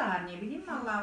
da var ne bileyim valla